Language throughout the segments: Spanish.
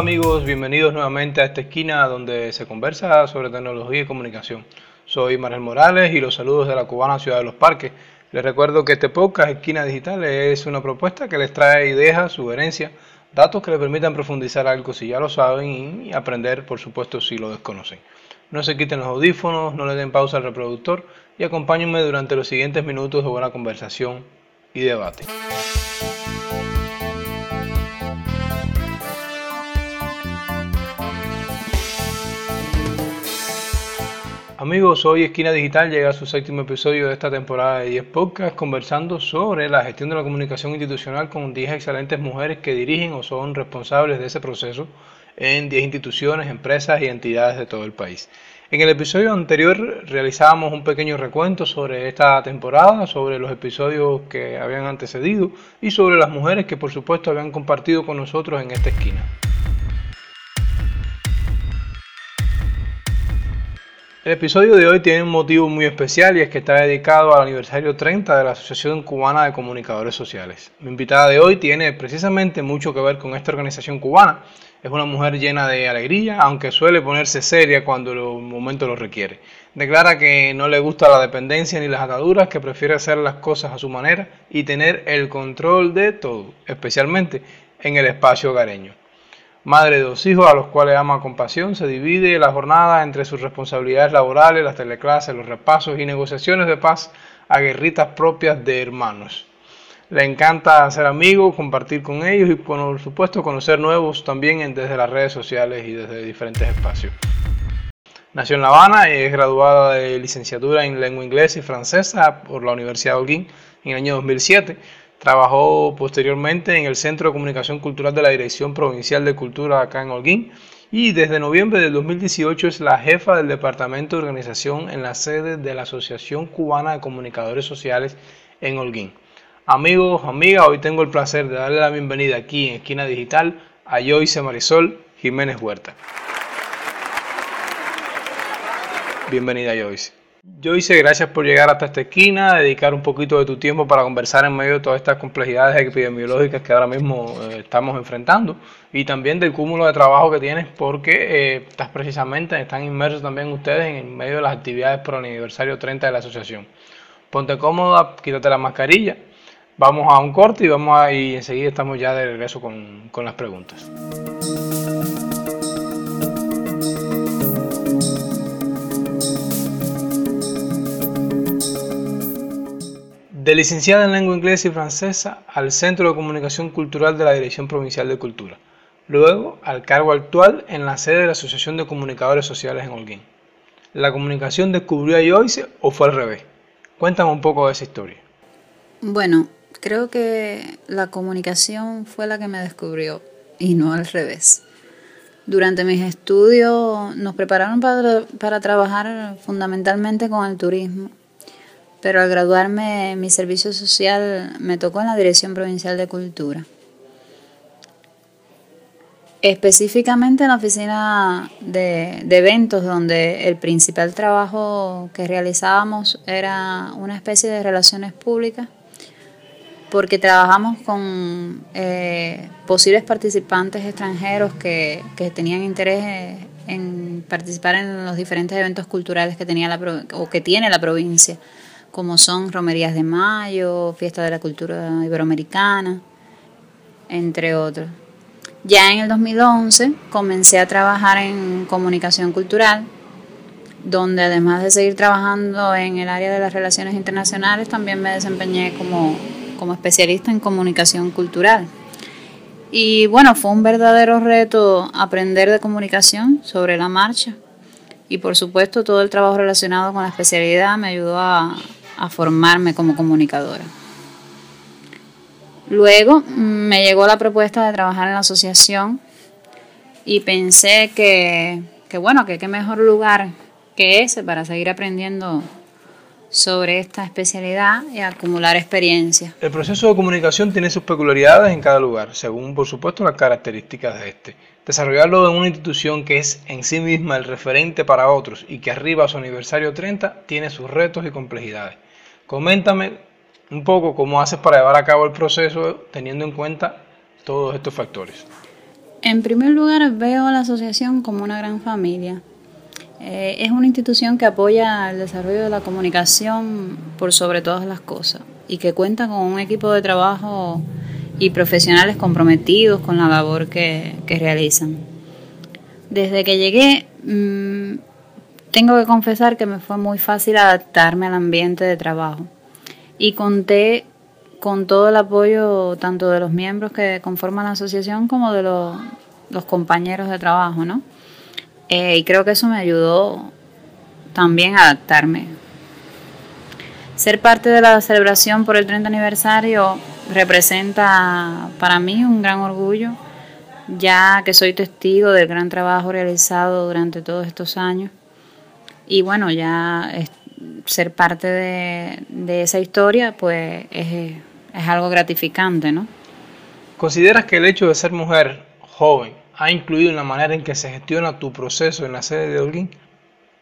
Amigos, bienvenidos nuevamente a esta esquina donde se conversa sobre tecnología y comunicación. Soy Manuel Morales y los saludos de la cubana Ciudad de los Parques. Les recuerdo que este podcast Esquina Digital es una propuesta que les trae ideas, sugerencias, datos que les permitan profundizar algo si ya lo saben y aprender, por supuesto, si lo desconocen. No se quiten los audífonos, no le den pausa al reproductor y acompáñenme durante los siguientes minutos de buena conversación y debate. Amigos, hoy Esquina Digital llega a su séptimo episodio de esta temporada de 10 podcasts conversando sobre la gestión de la comunicación institucional con 10 excelentes mujeres que dirigen o son responsables de ese proceso en 10 instituciones, empresas y entidades de todo el país. En el episodio anterior realizábamos un pequeño recuento sobre esta temporada, sobre los episodios que habían antecedido y sobre las mujeres que por supuesto habían compartido con nosotros en esta esquina. El episodio de hoy tiene un motivo muy especial y es que está dedicado al aniversario 30 de la Asociación Cubana de Comunicadores Sociales. Mi invitada de hoy tiene precisamente mucho que ver con esta organización cubana. Es una mujer llena de alegría, aunque suele ponerse seria cuando el momento lo requiere. Declara que no le gusta la dependencia ni las ataduras, que prefiere hacer las cosas a su manera y tener el control de todo, especialmente en el espacio hogareño. Madre de dos hijos a los cuales ama con pasión, se divide la jornada entre sus responsabilidades laborales, las teleclases, los repasos y negociaciones de paz a guerritas propias de hermanos. Le encanta hacer amigos, compartir con ellos y por supuesto conocer nuevos también desde las redes sociales y desde diferentes espacios. Nació en La Habana y es graduada de licenciatura en lengua inglesa y francesa por la Universidad de Holguín en el año 2007 Trabajó posteriormente en el Centro de Comunicación Cultural de la Dirección Provincial de Cultura acá en Holguín y desde noviembre del 2018 es la jefa del Departamento de Organización en la sede de la Asociación Cubana de Comunicadores Sociales en Holguín. Amigos, amigas, hoy tengo el placer de darle la bienvenida aquí en Esquina Digital a Joyce Marisol Jiménez Huerta. Bienvenida Joyce. Joyce, gracias por llegar hasta esta esquina, dedicar un poquito de tu tiempo para conversar en medio de todas estas complejidades epidemiológicas que ahora mismo eh, estamos enfrentando y también del cúmulo de trabajo que tienes porque eh, estás precisamente, están inmersos también ustedes en medio de las actividades por el aniversario 30 de la asociación. Ponte cómoda, quítate la mascarilla, vamos a un corte y vamos a, y enseguida estamos ya de regreso con, con las preguntas. De licenciada en lengua inglesa y francesa al Centro de Comunicación Cultural de la Dirección Provincial de Cultura, luego al cargo actual en la sede de la Asociación de Comunicadores Sociales en Holguín. ¿La comunicación descubrió a Joyce o fue al revés? Cuéntame un poco de esa historia. Bueno, creo que la comunicación fue la que me descubrió y no al revés. Durante mis estudios nos prepararon para, para trabajar fundamentalmente con el turismo pero al graduarme mi servicio social me tocó en la Dirección Provincial de Cultura. Específicamente en la oficina de, eventos donde el principal trabajo que realizábamos era una especie de relaciones públicas porque trabajamos con eh, posibles participantes extranjeros que, que tenían interés en participar en los diferentes eventos culturales que tenía la, o que tiene la provincia como son Romerías de Mayo, Fiesta de la Cultura Iberoamericana, entre otros. Ya en el 2011 comencé a trabajar en comunicación cultural, donde además de seguir trabajando en el área de las relaciones internacionales, también me desempeñé como, como especialista en comunicación cultural. Y bueno, fue un verdadero reto aprender de comunicación sobre la marcha. Y por supuesto todo el trabajo relacionado con la especialidad me ayudó a, a formarme como comunicadora. Luego me llegó la propuesta de trabajar en la asociación y pensé que, que bueno, que qué mejor lugar que ese para seguir aprendiendo sobre esta especialidad y acumular experiencia. El proceso de comunicación tiene sus peculiaridades en cada lugar, según por supuesto las características de este. Desarrollarlo en una institución que es en sí misma el referente para otros y que arriba a su aniversario 30 tiene sus retos y complejidades. Coméntame un poco cómo haces para llevar a cabo el proceso teniendo en cuenta todos estos factores. En primer lugar, veo a la asociación como una gran familia. Eh, es una institución que apoya el desarrollo de la comunicación por sobre todas las cosas y que cuenta con un equipo de trabajo y profesionales comprometidos con la labor que, realizan. Desde que llegué, mm, tengo que confesar que me fue muy fácil adaptarme al ambiente de trabajo y conté con todo el apoyo tanto de los miembros que conforman la asociación como de los, compañeros de trabajo, ¿no? Eh, y creo que eso me ayudó también a adaptarme. Ser parte de la celebración por el 30 aniversario representa para mí un gran orgullo, ya que soy testigo del gran trabajo realizado durante todos estos años. Y bueno, ya ser parte de, de esa historia, pues es, es algo gratificante, ¿no? ¿Consideras que el hecho de ser mujer joven ha incluido en la manera en que se gestiona tu proceso en la sede de Holguín?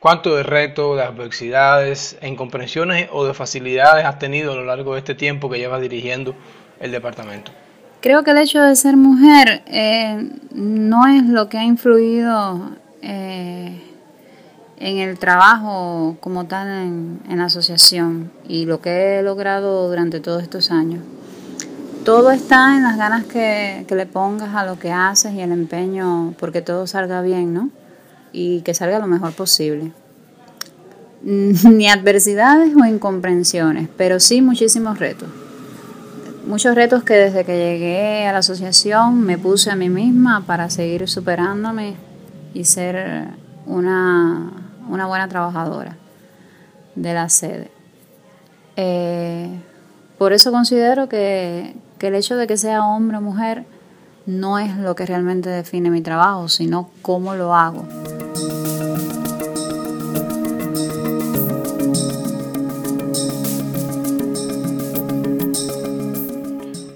¿Cuánto de retos, de adversidades, incomprensiones o de facilidades has tenido a lo largo de este tiempo que llevas dirigiendo el departamento? Creo que el hecho de ser mujer eh, no es lo que ha influido eh, en el trabajo como tal en, la asociación y lo que he logrado durante todos estos años. Todo está en las ganas que, le pongas a lo que haces y el empeño porque todo salga bien, ¿no? Y que salga lo mejor posible. Ni adversidades o incomprensiones, pero sí muchísimos retos. Muchos retos que desde que llegué a la asociación me puse a mí misma para seguir superándome y ser una una buena trabajadora de la sede. Eh, por eso considero que, que el hecho de que sea hombre o mujer no es lo que realmente define mi trabajo, sino cómo lo hago.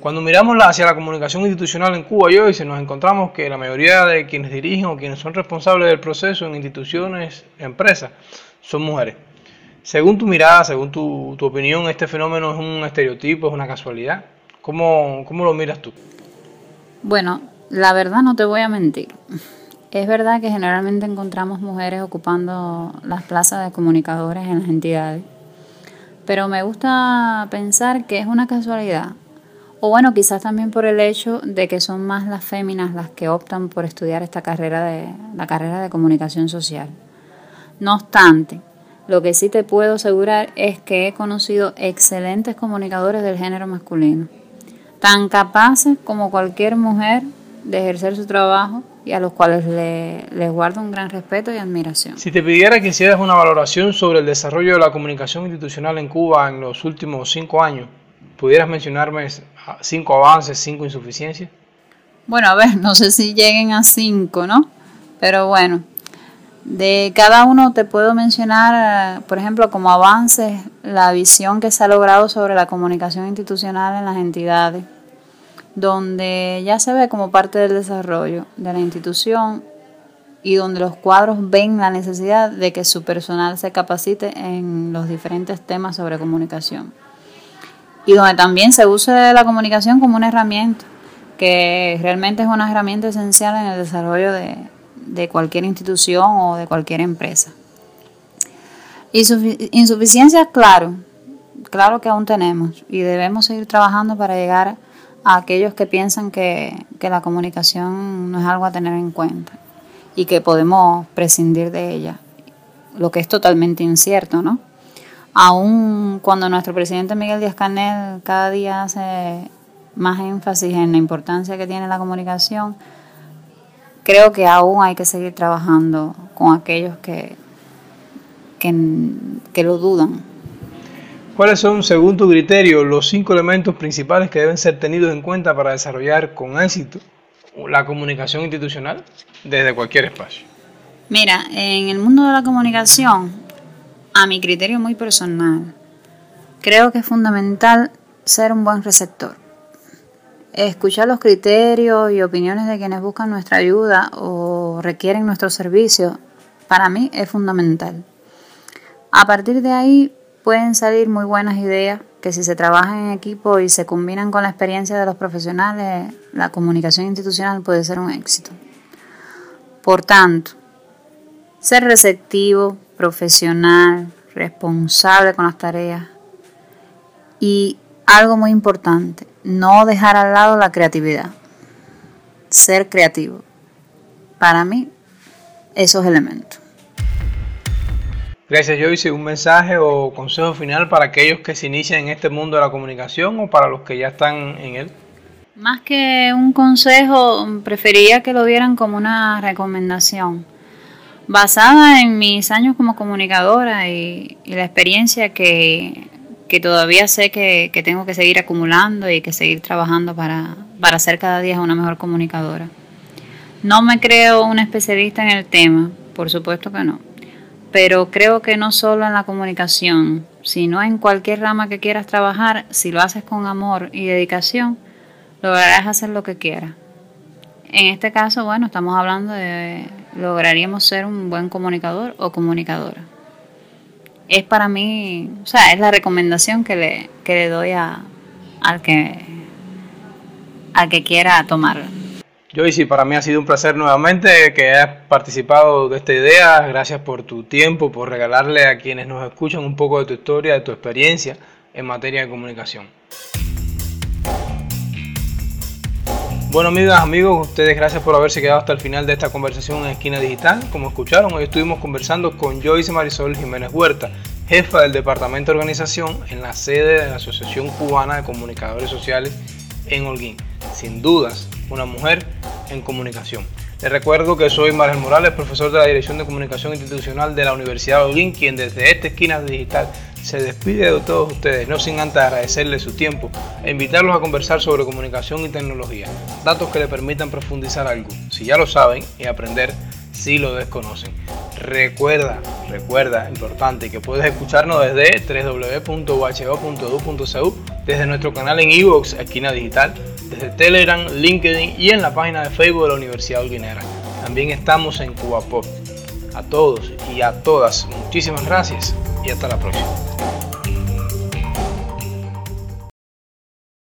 Cuando miramos hacia la comunicación institucional en Cuba y hoy, se nos encontramos que la mayoría de quienes dirigen o quienes son responsables del proceso en instituciones, empresas, son mujeres. Según tu mirada, según tu, opinión, ¿este fenómeno es un estereotipo, es una casualidad? ¿Cómo, ¿Cómo lo miras tú? Bueno, la verdad no te voy a mentir. Es verdad que generalmente encontramos mujeres ocupando las plazas de comunicadores en las entidades, pero me gusta pensar que es una casualidad o bueno, quizás también por el hecho de que son más las féminas las que optan por estudiar esta carrera de la carrera de comunicación social. No obstante, lo que sí te puedo asegurar es que he conocido excelentes comunicadores del género masculino, tan capaces como cualquier mujer de ejercer su trabajo y a los cuales les guardo un gran respeto y admiración. Si te pidiera que hicieras una valoración sobre el desarrollo de la comunicación institucional en Cuba en los últimos cinco años, ¿Pudieras mencionarme cinco avances, cinco insuficiencias? Bueno, a ver, no sé si lleguen a cinco, ¿no? Pero bueno, de cada uno te puedo mencionar, por ejemplo, como avances, la visión que se ha logrado sobre la comunicación institucional en las entidades, donde ya se ve como parte del desarrollo de la institución y donde los cuadros ven la necesidad de que su personal se capacite en los diferentes temas sobre comunicación y donde también se use la comunicación como una herramienta, que realmente es una herramienta esencial en el desarrollo de, cualquier institución o de cualquier empresa. Insuficiencias, claro, claro que aún tenemos y debemos seguir trabajando para llegar a aquellos que piensan que, que la comunicación no es algo a tener en cuenta y que podemos prescindir de ella, lo que es totalmente incierto, ¿no? Aún cuando nuestro presidente Miguel Díaz Canel cada día hace más énfasis en la importancia que tiene la comunicación, creo que aún hay que seguir trabajando con aquellos que, que, lo dudan. ¿Cuáles son, según tu criterio, los cinco elementos principales que deben ser tenidos en cuenta para desarrollar con éxito la comunicación institucional desde cualquier espacio? Mira, en el mundo de la comunicación a mi criterio muy personal, creo que es fundamental ser un buen receptor. Escuchar los criterios y opiniones de quienes buscan nuestra ayuda o requieren nuestro servicio, para mí es fundamental. A partir de ahí, pueden salir muy buenas ideas que si se trabaja en equipo y se combinan con la experiencia de los profesionales, la comunicación institucional puede ser un éxito. Por tanto, ser receptivo, profesional, responsable con las tareas y algo muy importante, no dejar al lado la creatividad. Ser creativo. Para mí, esos elementos. Gracias Joyce. ¿Un mensaje o consejo final para aquellos que se inician en este mundo de la comunicación o para los que ya están en él? Más que un consejo, prefería que lo vieran como una recomendación. Basada en mis años como comunicadora y, la experiencia que, todavía sé que, tengo que seguir acumulando y que seguir trabajando para, para ser cada día una mejor comunicadora. No me creo una especialista en el tema, por supuesto que no pero creo que no solo en la comunicación, sino en cualquier rama que quieras trabajar, si lo haces con amor y dedicación, lograrás hacer lo que quieras. En este caso, bueno, estamos hablando de lograríamos ser un buen comunicador o comunicadora. Es para mí, o sea, es la recomendación que le, que le doy a, al que al que quiera tomarla. Joyce, para mí ha sido un placer nuevamente que hayas participado de esta idea. Gracias por tu tiempo, por regalarle a quienes nos escuchan un poco de tu historia, de tu experiencia en materia de comunicación. Bueno, amigas, amigos, ustedes gracias por haberse quedado hasta el final de esta conversación en Esquina Digital. Como escucharon, hoy estuvimos conversando con Joyce Marisol Jiménez Huerta, jefa del Departamento de Organización en la sede de la Asociación Cubana de Comunicadores Sociales en Holguín. Sin dudas, una mujer en comunicación. Les recuerdo que soy Marel Morales, profesor de la Dirección de Comunicación Institucional de la Universidad de Holguín, quien desde esta esquina digital se despide de todos ustedes, no sin antes agradecerles su tiempo e invitarlos a conversar sobre comunicación y tecnología, datos que le permitan profundizar algo, si ya lo saben, y aprender si lo desconocen. Recuerda, recuerda, importante, que puedes escucharnos desde www.uho.edu.cu, desde nuestro canal en Evox, Esquina Digital, desde Telegram, LinkedIn y en la página de Facebook de la Universidad Holguinera. También estamos en CubaPop. A todos y a todas, muchísimas gracias y hasta la próxima.